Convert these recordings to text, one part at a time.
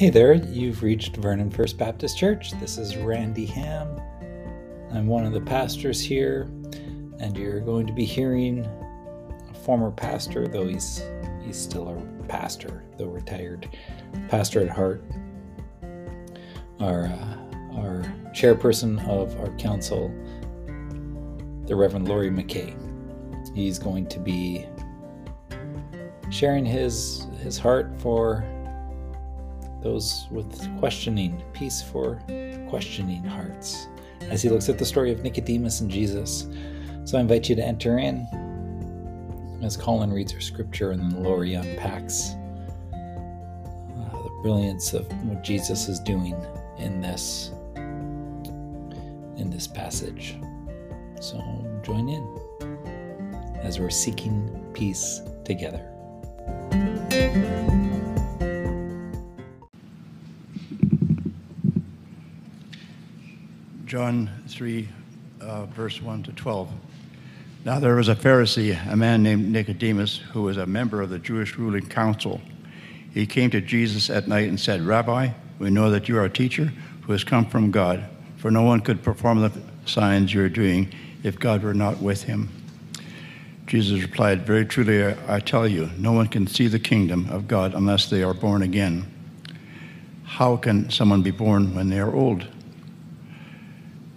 Hey there, you've reached Vernon First Baptist Church. This is Randy Ham. I'm one of the pastors here, and you're going to be hearing a former pastor, though he's he's still a pastor, though retired pastor at heart. Our uh, our chairperson of our council, the Reverend Laurie MacKay. He's going to be sharing his his heart for those with questioning, peace for questioning hearts, as he looks at the story of Nicodemus and Jesus. So I invite you to enter in as Colin reads our scripture and then Laurie unpacks uh, the brilliance of what Jesus is doing in this in this passage. So join in as we're seeking peace together. John 3, uh, verse 1 to 12. Now there was a Pharisee, a man named Nicodemus, who was a member of the Jewish ruling council. He came to Jesus at night and said, Rabbi, we know that you are a teacher who has come from God, for no one could perform the signs you are doing if God were not with him. Jesus replied, Very truly, I tell you, no one can see the kingdom of God unless they are born again. How can someone be born when they are old?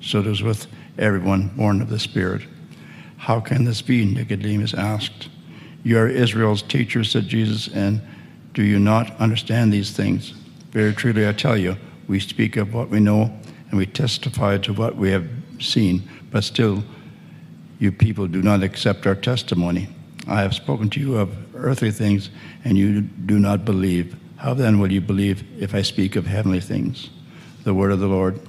So it is with everyone born of the Spirit. How can this be? Nicodemus asked. You are Israel's teacher, said Jesus, and do you not understand these things? Very truly, I tell you, we speak of what we know and we testify to what we have seen, but still, you people do not accept our testimony. I have spoken to you of earthly things, and you do not believe. How then will you believe if I speak of heavenly things? The word of the Lord.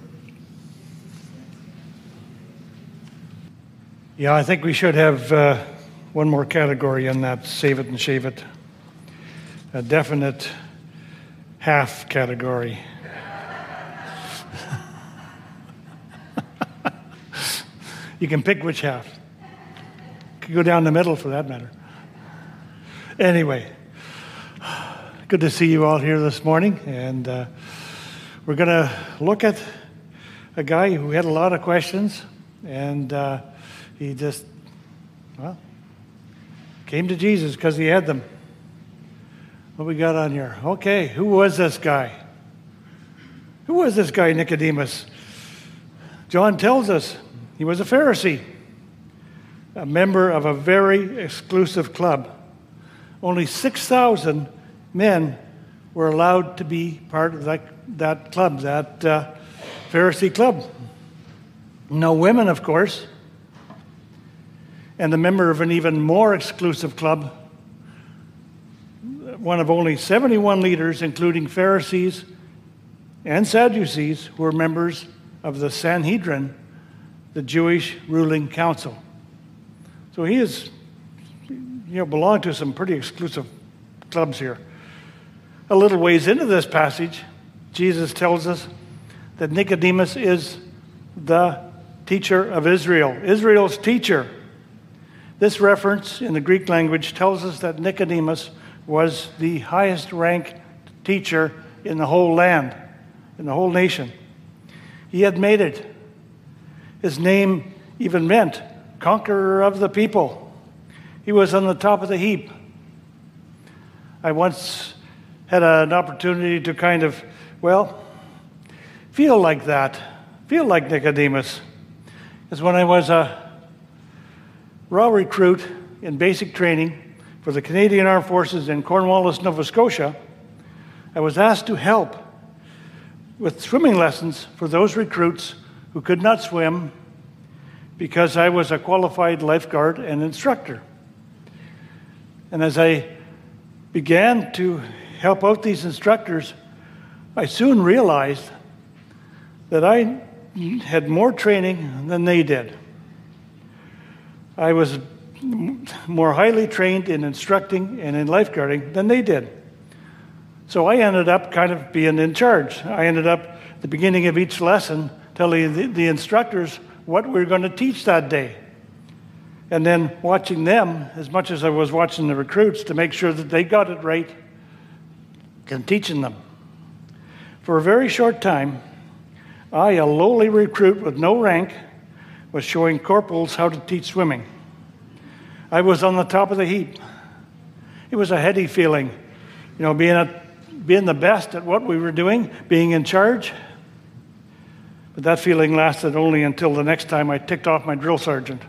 Yeah, I think we should have uh, one more category in that save it and shave it. A definite half category. you can pick which half. Could go down the middle for that matter. Anyway, good to see you all here this morning, and uh, we're going to look at a guy who had a lot of questions, and uh, he just, well, came to Jesus because he had them. What we got on here? Okay, who was this guy? Who was this guy, Nicodemus? John tells us he was a Pharisee, a member of a very exclusive club. Only 6,000 men were allowed to be part of that, that club, that uh, Pharisee club. No women, of course and a member of an even more exclusive club, one of only 71 leaders, including Pharisees and Sadducees, who were members of the Sanhedrin, the Jewish ruling council. So he is, you know, belonged to some pretty exclusive clubs here. A little ways into this passage, Jesus tells us that Nicodemus is the teacher of Israel, Israel's teacher. This reference in the Greek language tells us that Nicodemus was the highest ranked teacher in the whole land, in the whole nation. He had made it. His name even meant conqueror of the people. He was on the top of the heap. I once had an opportunity to kind of, well, feel like that, feel like Nicodemus. Because when I was a raw recruit in basic training for the Canadian Armed Forces in Cornwallis, Nova Scotia, I was asked to help with swimming lessons for those recruits who could not swim because I was a qualified lifeguard and instructor. And as I began to help out these instructors, I soon realized that I had more training than they did. I was more highly trained in instructing and in lifeguarding than they did. So I ended up kind of being in charge. I ended up at the beginning of each lesson telling the, the instructors what we were going to teach that day. And then watching them as much as I was watching the recruits to make sure that they got it right and teaching them. For a very short time, I, a lowly recruit with no rank, was showing corporals how to teach swimming. I was on the top of the heap. It was a heady feeling, you know, being, a, being the best at what we were doing, being in charge. But that feeling lasted only until the next time I ticked off my drill sergeant.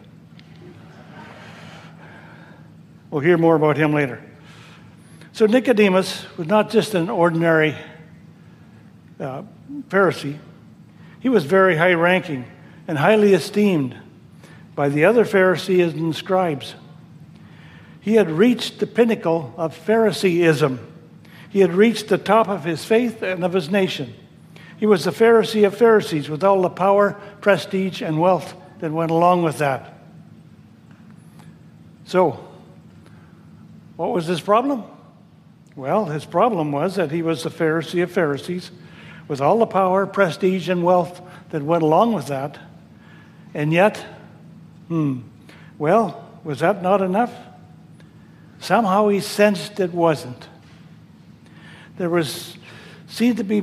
We'll hear more about him later. So Nicodemus was not just an ordinary uh, Pharisee, he was very high ranking and highly esteemed by the other Pharisees and scribes. He had reached the pinnacle of Phariseeism. He had reached the top of his faith and of his nation. He was the Pharisee of Pharisees with all the power, prestige, and wealth that went along with that. So, what was his problem? Well, his problem was that he was the Pharisee of Pharisees with all the power, prestige, and wealth that went along with that. And yet, hmm, well, was that not enough? Somehow he sensed it wasn't. There was seemed to be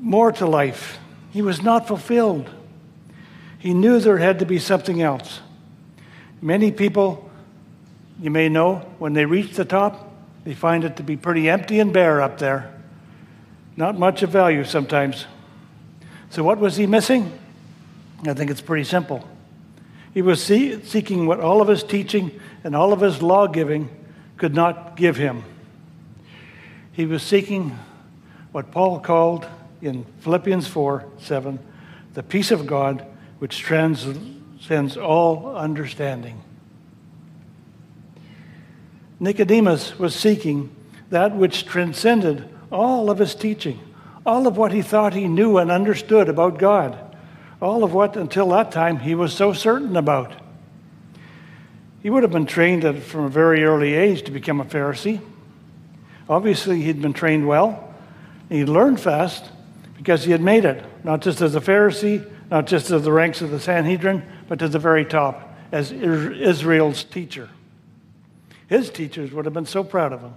more to life. He was not fulfilled. He knew there had to be something else. Many people, you may know, when they reach the top, they find it to be pretty empty and bare up there. Not much of value sometimes. So, what was he missing? I think it's pretty simple. He was see- seeking what all of his teaching and all of his law giving could not give him. He was seeking what Paul called in Philippians 4 7, the peace of God which transcends all understanding. Nicodemus was seeking that which transcended all of his teaching, all of what he thought he knew and understood about God, all of what until that time he was so certain about. He would have been trained from a very early age to become a Pharisee. Obviously, he'd been trained well. He learned fast, because he had made it, not just as a Pharisee, not just as the ranks of the Sanhedrin, but to the very top as Israel's teacher. His teachers would have been so proud of him.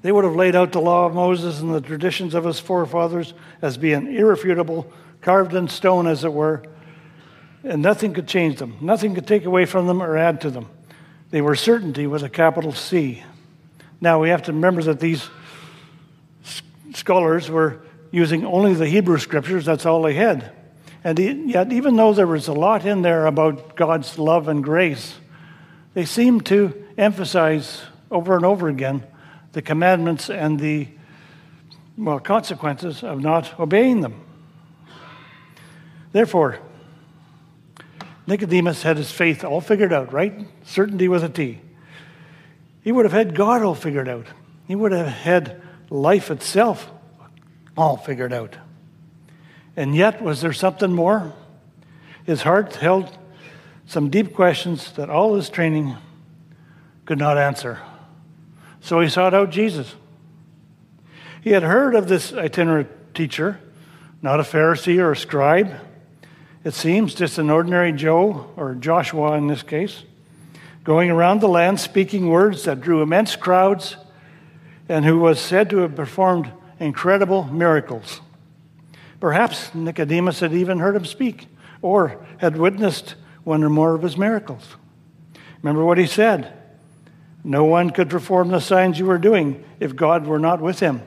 They would have laid out the law of Moses and the traditions of his forefathers as being irrefutable, carved in stone, as it were, and nothing could change them. Nothing could take away from them or add to them. They were certainty with a capital C. Now, we have to remember that these scholars were using only the Hebrew scriptures, that's all they had. And yet, even though there was a lot in there about God's love and grace, they seemed to emphasize over and over again the commandments and the well, consequences of not obeying them. Therefore, Nicodemus had his faith all figured out, right? Certainty with a T. He would have had God all figured out. He would have had life itself all figured out. And yet, was there something more? His heart held some deep questions that all his training could not answer. So he sought out Jesus. He had heard of this itinerant teacher, not a Pharisee or a scribe. It seems just an ordinary Joe, or Joshua in this case, going around the land speaking words that drew immense crowds and who was said to have performed incredible miracles. Perhaps Nicodemus had even heard him speak or had witnessed one or more of his miracles. Remember what he said No one could perform the signs you were doing if God were not with him.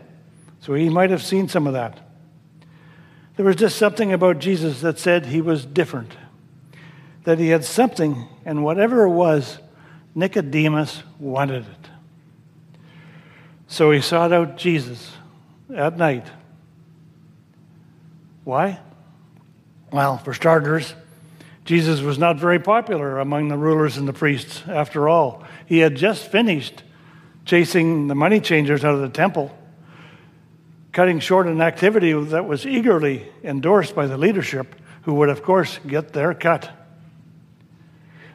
So he might have seen some of that. There was just something about Jesus that said he was different, that he had something, and whatever it was, Nicodemus wanted it. So he sought out Jesus at night. Why? Well, for starters, Jesus was not very popular among the rulers and the priests. After all, he had just finished chasing the money changers out of the temple, cutting short an activity that was eagerly endorsed by the leadership, who would, of course, get their cut.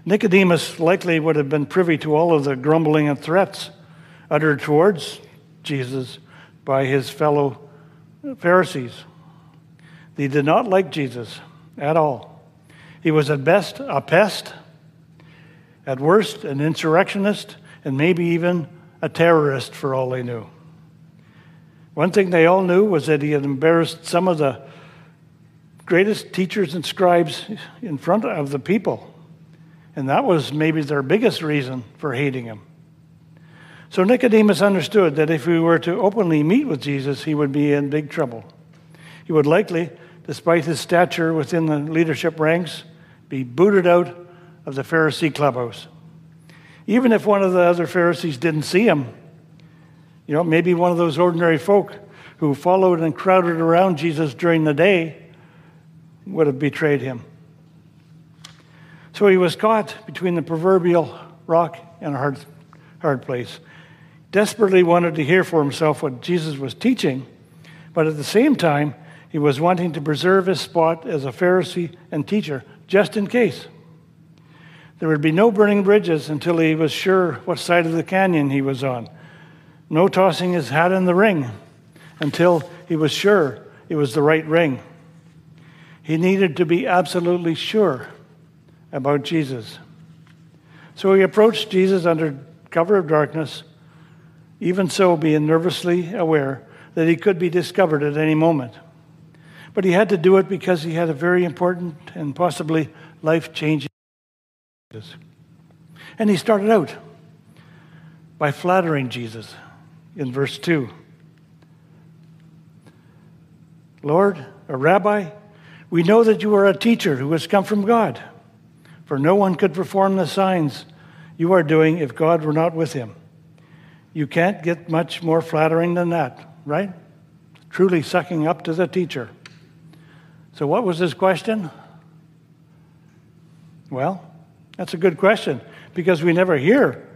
Nicodemus likely would have been privy to all of the grumbling and threats uttered towards Jesus by his fellow Pharisees. They did not like Jesus at all. He was at best a pest, at worst an insurrectionist, and maybe even a terrorist for all they knew. One thing they all knew was that he had embarrassed some of the greatest teachers and scribes in front of the people. And that was maybe their biggest reason for hating him. So Nicodemus understood that if he were to openly meet with Jesus, he would be in big trouble. He would likely, despite his stature within the leadership ranks, be booted out of the Pharisee clubhouse. Even if one of the other Pharisees didn't see him, you know, maybe one of those ordinary folk who followed and crowded around Jesus during the day would have betrayed him. So he was caught between the proverbial rock and a hard, hard place. Desperately wanted to hear for himself what Jesus was teaching, but at the same time, he was wanting to preserve his spot as a Pharisee and teacher, just in case. There would be no burning bridges until he was sure what side of the canyon he was on. No tossing his hat in the ring until he was sure it was the right ring. He needed to be absolutely sure about Jesus. So he approached Jesus under cover of darkness, even so, being nervously aware that he could be discovered at any moment. But he had to do it because he had a very important and possibly life changing. And he started out by flattering Jesus in verse 2. Lord, a rabbi, we know that you are a teacher who has come from God, for no one could perform the signs you are doing if God were not with him. You can't get much more flattering than that, right? Truly sucking up to the teacher. So, what was his question? Well, that's a good question because we never hear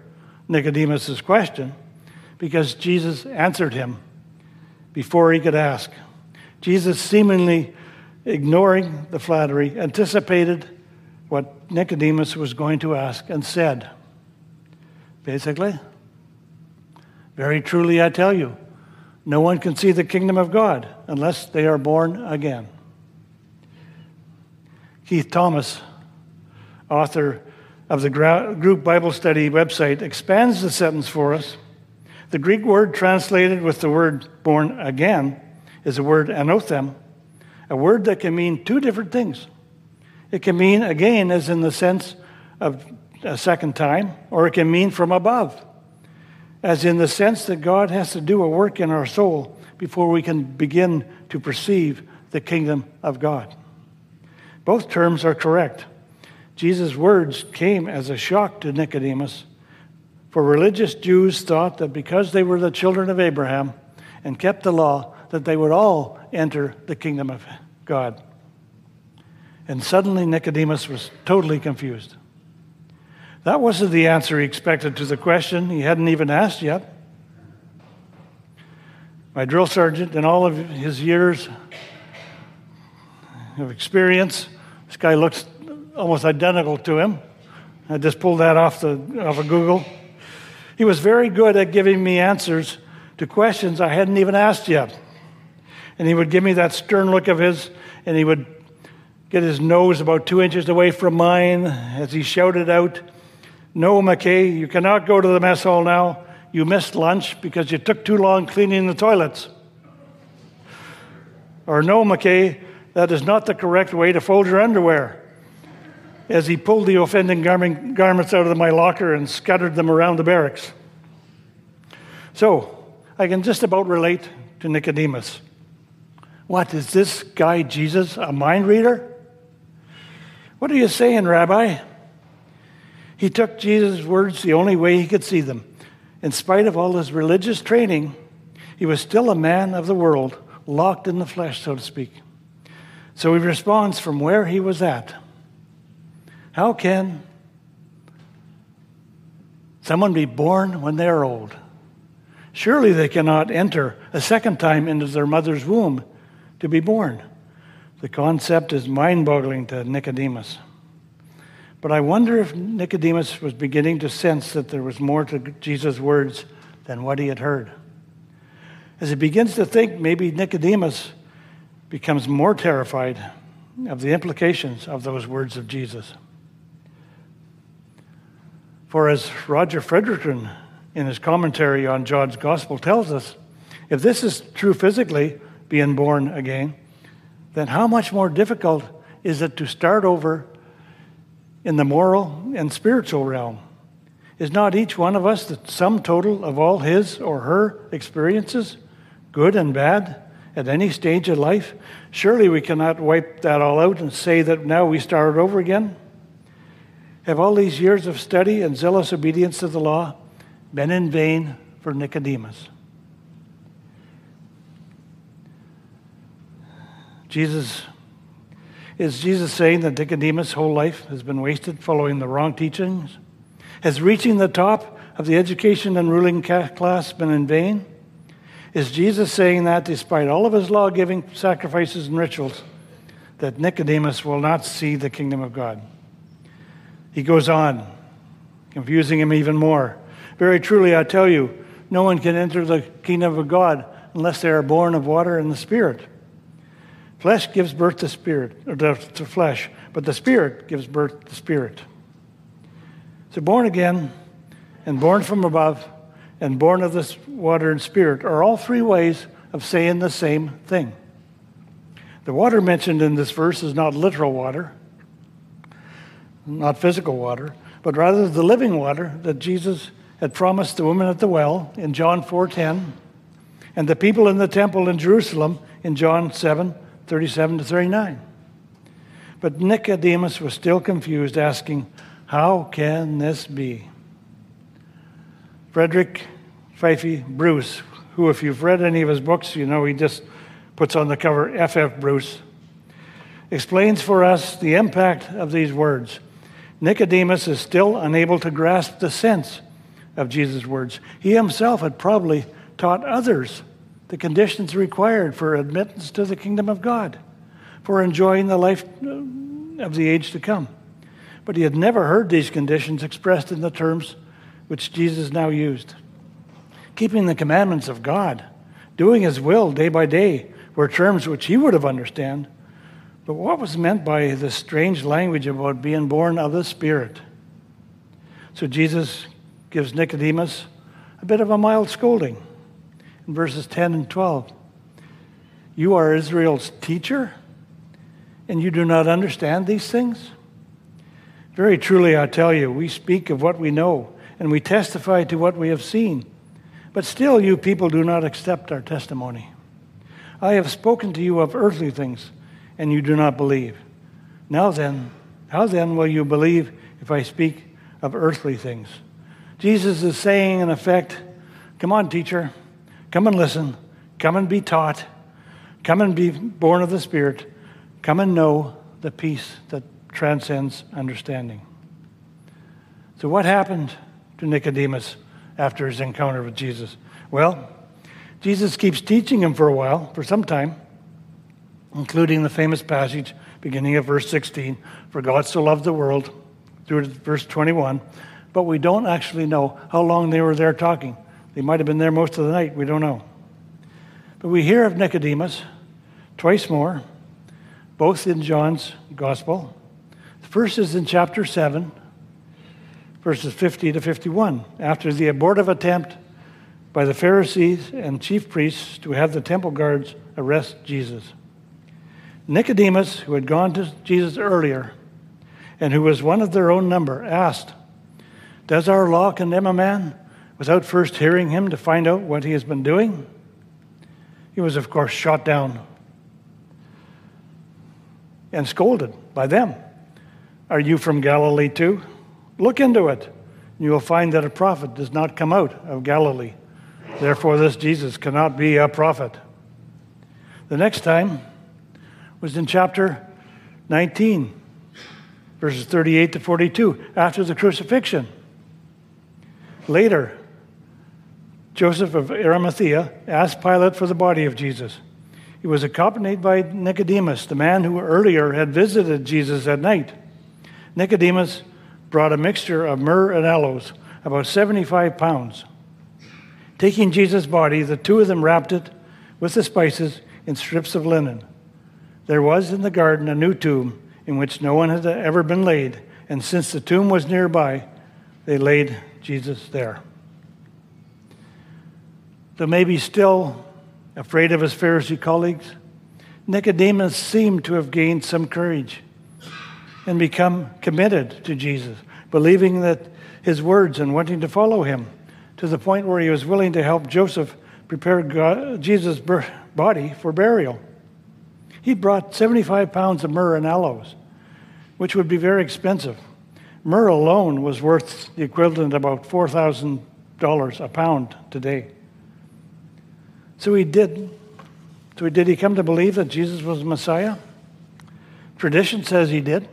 Nicodemus's question because Jesus answered him before he could ask. Jesus, seemingly ignoring the flattery, anticipated what Nicodemus was going to ask and said, basically, Very truly I tell you, no one can see the kingdom of God unless they are born again. Keith Thomas, author of the group Bible study website, expands the sentence for us. The Greek word translated with the word born again is the word anothen, a word that can mean two different things. It can mean again, as in the sense of a second time, or it can mean from above, as in the sense that God has to do a work in our soul before we can begin to perceive the kingdom of God. Both terms are correct. Jesus' words came as a shock to Nicodemus, for religious Jews thought that because they were the children of Abraham and kept the law, that they would all enter the kingdom of God. And suddenly Nicodemus was totally confused. That wasn't the answer he expected to the question he hadn't even asked yet. My drill sergeant, in all of his years of experience, this guy looks almost identical to him. I just pulled that off, the, off of Google. He was very good at giving me answers to questions I hadn't even asked yet. And he would give me that stern look of his, and he would get his nose about two inches away from mine as he shouted out, No, MacKay, you cannot go to the mess hall now. You missed lunch because you took too long cleaning the toilets. Or, No, MacKay, that is not the correct way to fold your underwear. As he pulled the offending garments out of my locker and scattered them around the barracks. So, I can just about relate to Nicodemus. What, is this guy Jesus a mind reader? What are you saying, Rabbi? He took Jesus' words the only way he could see them. In spite of all his religious training, he was still a man of the world, locked in the flesh, so to speak. So he responds from where he was at. How can someone be born when they're old? Surely they cannot enter a second time into their mother's womb to be born. The concept is mind boggling to Nicodemus. But I wonder if Nicodemus was beginning to sense that there was more to Jesus' words than what he had heard. As he begins to think, maybe Nicodemus becomes more terrified of the implications of those words of Jesus. For as Roger Fredrikson, in his commentary on John's Gospel, tells us, if this is true physically, being born again, then how much more difficult is it to start over in the moral and spiritual realm? Is not each one of us the sum total of all his or her experiences, good and bad, at any stage of life? Surely we cannot wipe that all out and say that now we start over again. Have all these years of study and zealous obedience to the law been in vain for Nicodemus? Jesus is Jesus saying that Nicodemus' whole life has been wasted following the wrong teachings? Has reaching the top of the education and ruling class been in vain? Is Jesus saying that despite all of his law giving sacrifices and rituals, that Nicodemus will not see the kingdom of God? He goes on, confusing him even more. Very truly, I tell you, no one can enter the kingdom of God unless they are born of water and the Spirit. Flesh gives birth to spirit, or to, to flesh, but the spirit gives birth to spirit. So born again, and born from above, and born of this water and spirit are all three ways of saying the same thing. The water mentioned in this verse is not literal water, not physical water, but rather the living water that Jesus had promised the woman at the well in John 4:10 and the people in the temple in Jerusalem in John 7 37 to 39. But Nicodemus was still confused, asking, How can this be? Frederick Fyfe Bruce, who, if you've read any of his books, you know he just puts on the cover F.F. Bruce, explains for us the impact of these words. Nicodemus is still unable to grasp the sense of Jesus' words. He himself had probably taught others the conditions required for admittance to the kingdom of God, for enjoying the life uh, of the age to come. But he had never heard these conditions expressed in the terms which Jesus now used. Keeping the commandments of God, doing his will day by day, were terms which he would have understood. But what was meant by this strange language about being born of the Spirit? So Jesus gives Nicodemus a bit of a mild scolding in verses 10 and 12. You are Israel's teacher, and you do not understand these things? Very truly, I tell you, we speak of what we know, and we testify to what we have seen. But still, you people do not accept our testimony. I have spoken to you of earthly things, and you do not believe. Now then, how then will you believe if I speak of earthly things? Jesus is saying, in effect, Come on, teacher. Come and listen. Come and be taught. Come and be born of the Spirit. Come and know the peace that transcends understanding. So, what happened to Nicodemus after his encounter with Jesus? Well, Jesus keeps teaching him for a while, for some time, including the famous passage beginning at verse 16 For God so loved the world, through to verse 21. But we don't actually know how long they were there talking. They might have been there most of the night, we don't know. But we hear of Nicodemus twice more, both in John's Gospel. The first is in chapter 7, verses 50 to 51, after the abortive attempt by the Pharisees and chief priests to have the temple guards arrest Jesus. Nicodemus, who had gone to Jesus earlier and who was one of their own number, asked, Does our law condemn a man without first hearing him to find out what he has been doing? He was, of course, shot down and scolded by them. Are you from Galilee too? Look into it. And you will find that a prophet does not come out of Galilee. Therefore, this Jesus cannot be a prophet. The next time was in chapter 19, verses 38 to 42, after the crucifixion. Later, Joseph of Arimathea asked Pilate for the body of Jesus. He was accompanied by Nicodemus, the man who earlier had visited Jesus at night. Nicodemus brought a mixture of myrrh and aloes, about 75 pounds. Taking Jesus' body, the two of them wrapped it with the spices in strips of linen. There was in the garden a new tomb in which no one had ever been laid, and since the tomb was nearby, they laid Jesus there. Though maybe still afraid of his Pharisee colleagues, Nicodemus seemed to have gained some courage and become committed to Jesus, believing that his words and wanting to follow him to the point where he was willing to help Joseph prepare God, Jesus' body for burial. He brought 75 pounds of myrrh and aloes, which would be very expensive. Myrrh alone was worth the equivalent of about $4,000 a pound today. So he did. So did he come to believe that Jesus was the Messiah? Tradition says he did,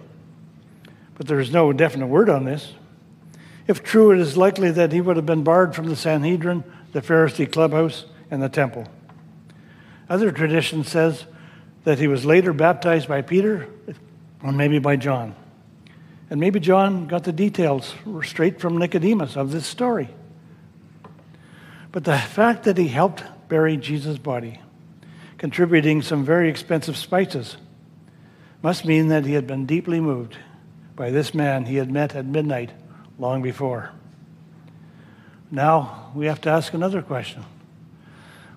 but there is no definite word on this. If true, it is likely that he would have been barred from the Sanhedrin, the Pharisee clubhouse, and the temple. Other tradition says that he was later baptized by Peter or maybe by John. And maybe John got the details straight from Nicodemus of this story. But the fact that he helped bury Jesus' body, contributing some very expensive spices, must mean that he had been deeply moved by this man he had met at midnight long before. Now we have to ask another question.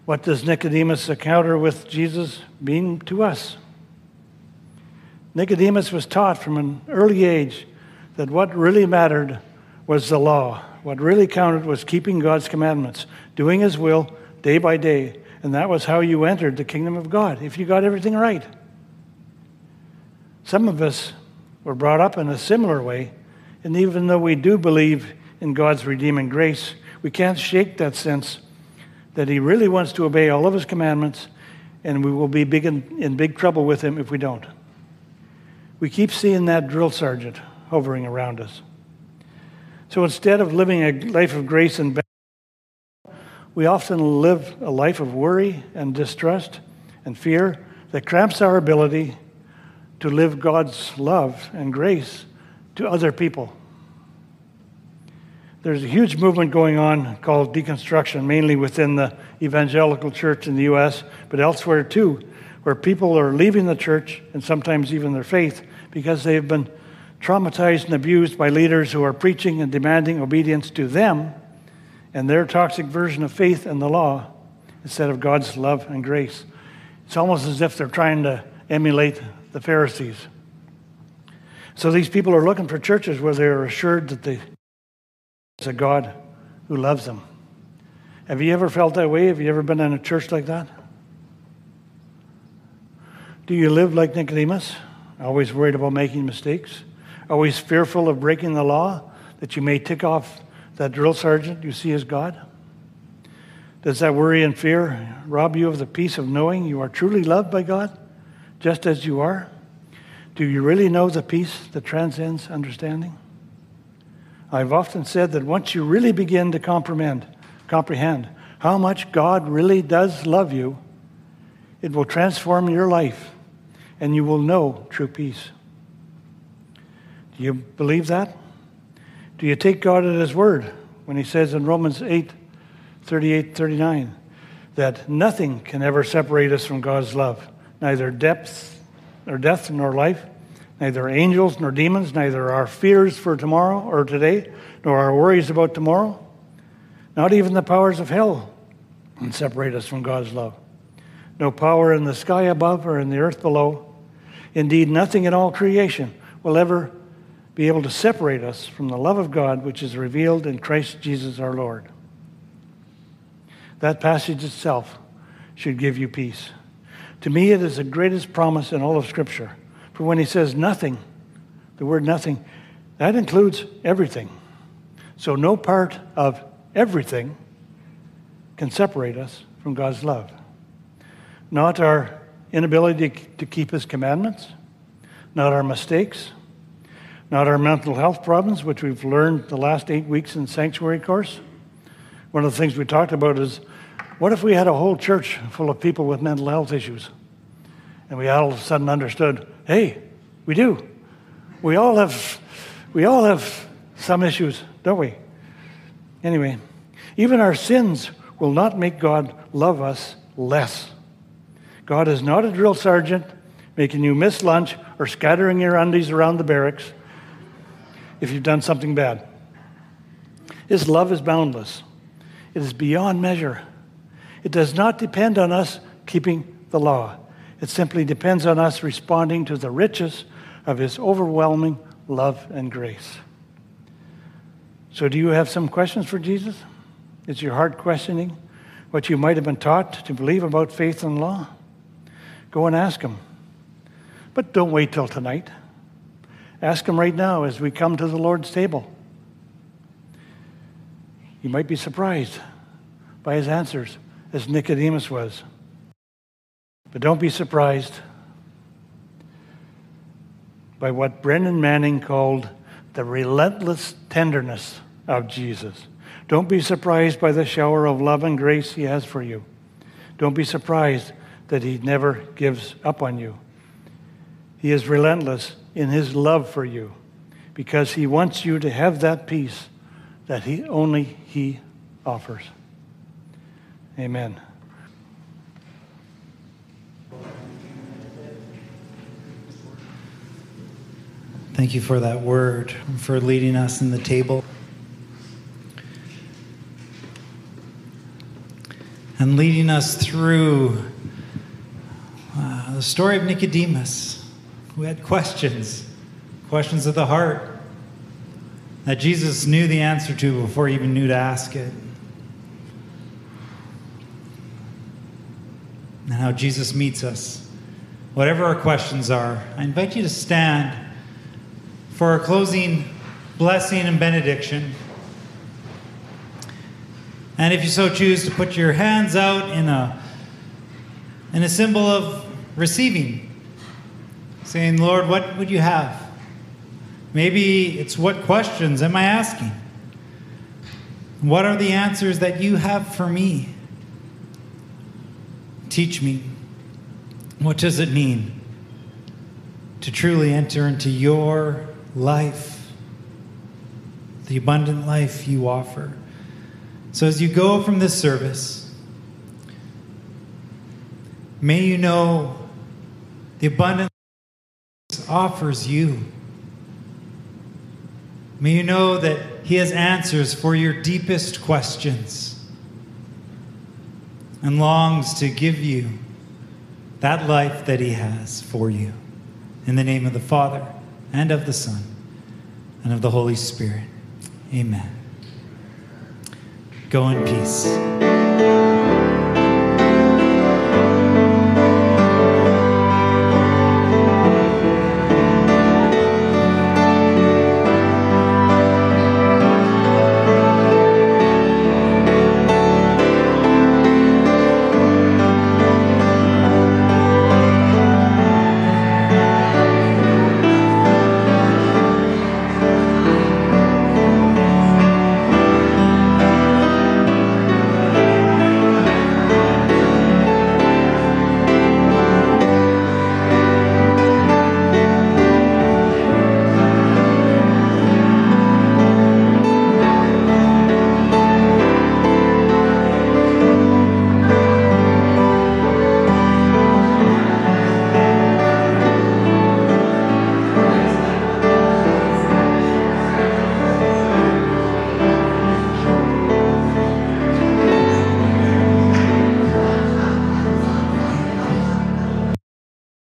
What does Nicodemus' encounter with Jesus mean to us? Nicodemus was taught from an early age that what really mattered was the law. What really counted was keeping God's commandments, doing His will day by day. And that was how you entered the kingdom of God, if you got everything right. Some of us were brought up in a similar way and even though we do believe in God's redeeming grace, we can't shake that sense that He really wants to obey all of His commandments, and we will be big in, in big trouble with Him if we don't. We keep seeing that drill sergeant hovering around us. So instead of living a life of grace and we often live a life of worry and distrust and fear that cramps our ability to live God's love and grace to other people. There's a huge movement going on called deconstruction, mainly within the evangelical church in the U.S., but elsewhere too, where people are leaving the church and sometimes even their faith because they've been traumatized and abused by leaders who are preaching and demanding obedience to them and their toxic version of faith and the law instead of God's love and grace. It's almost as if they're trying to emulate the Pharisees. So these people are looking for churches where they're assured that there's a God who loves them. Have you ever felt that way? Have you ever been in a church like that? Do you live like Nicodemus, always worried about making mistakes, always fearful of breaking the law that you may tick off that drill sergeant you see as God? Does that worry and fear rob you of the peace of knowing you are truly loved by God, just as you are? Do you really know the peace that transcends understanding? I've often said that once you really begin to comprehend, comprehend how much God really does love you, it will transform your life and you will know true peace. Do you believe that? Do you take God at His word when He says in Romans 8 38 39 that nothing can ever separate us from God's love, neither depth nor death nor life, neither angels nor demons, neither our fears for tomorrow or today, nor our worries about tomorrow. Not even the powers of hell can separate us from God's love. No power in the sky above or in the earth below. Indeed, nothing in all creation will ever be able to separate us from the love of God which is revealed in Christ Jesus our Lord. That passage itself should give you peace. To me, it is the greatest promise in all of Scripture. For when he says nothing, the word nothing, that includes everything. So no part of everything can separate us from God's love. Not our inability to keep his commandments, not our mistakes, not our mental health problems, which we've learned the last eight weeks in sanctuary course, One of the things we talked about is what if we had a whole church full of people with mental health issues? And we all of a sudden understood hey, we do. We all have, we all have some issues, don't we? Anyway, even our sins will not make God love us less. God is not a drill sergeant making you miss lunch or scattering your undies around the barracks if you've done something bad. His love is boundless, it is beyond measure. It does not depend on us keeping the law, it simply depends on us responding to the riches of His overwhelming love and grace. So, do you have some questions for Jesus? Is your heart questioning what you might have been taught to believe about faith and law? Go and ask Him. But don't wait till tonight. Ask Him right now as we come to the Lord's table. You might be surprised by His answers, as Nicodemus was. But don't be surprised by what Brennan Manning called the relentless tenderness of Jesus. Don't be surprised by the shower of love and grace He has for you. Don't be surprised that He never gives up on you. He is relentless in His love for you because He wants you to have that peace that he, only He offers. Amen. Thank you for that word, for leading us in the table. And leading us through uh, the story of Nicodemus, who had questions, questions of the heart, that Jesus knew the answer to before he even knew to ask it. And how Jesus meets us. Whatever our questions are, I invite you to stand for our closing blessing and benediction. And if you so choose to put your hands out in a, in a symbol of receiving, saying, Lord, what would you have? Maybe it's what questions am I asking? What are the answers that you have for me? Teach me. What does it mean to truly enter into your life, the abundant life you offer. So as you go from this service, may you know the abundant offers you. May you know that He has answers for your deepest questions and longs to give you that life that He has for you. In the name of the Father, and of the Son, and of the Holy Spirit. Amen. Go in peace.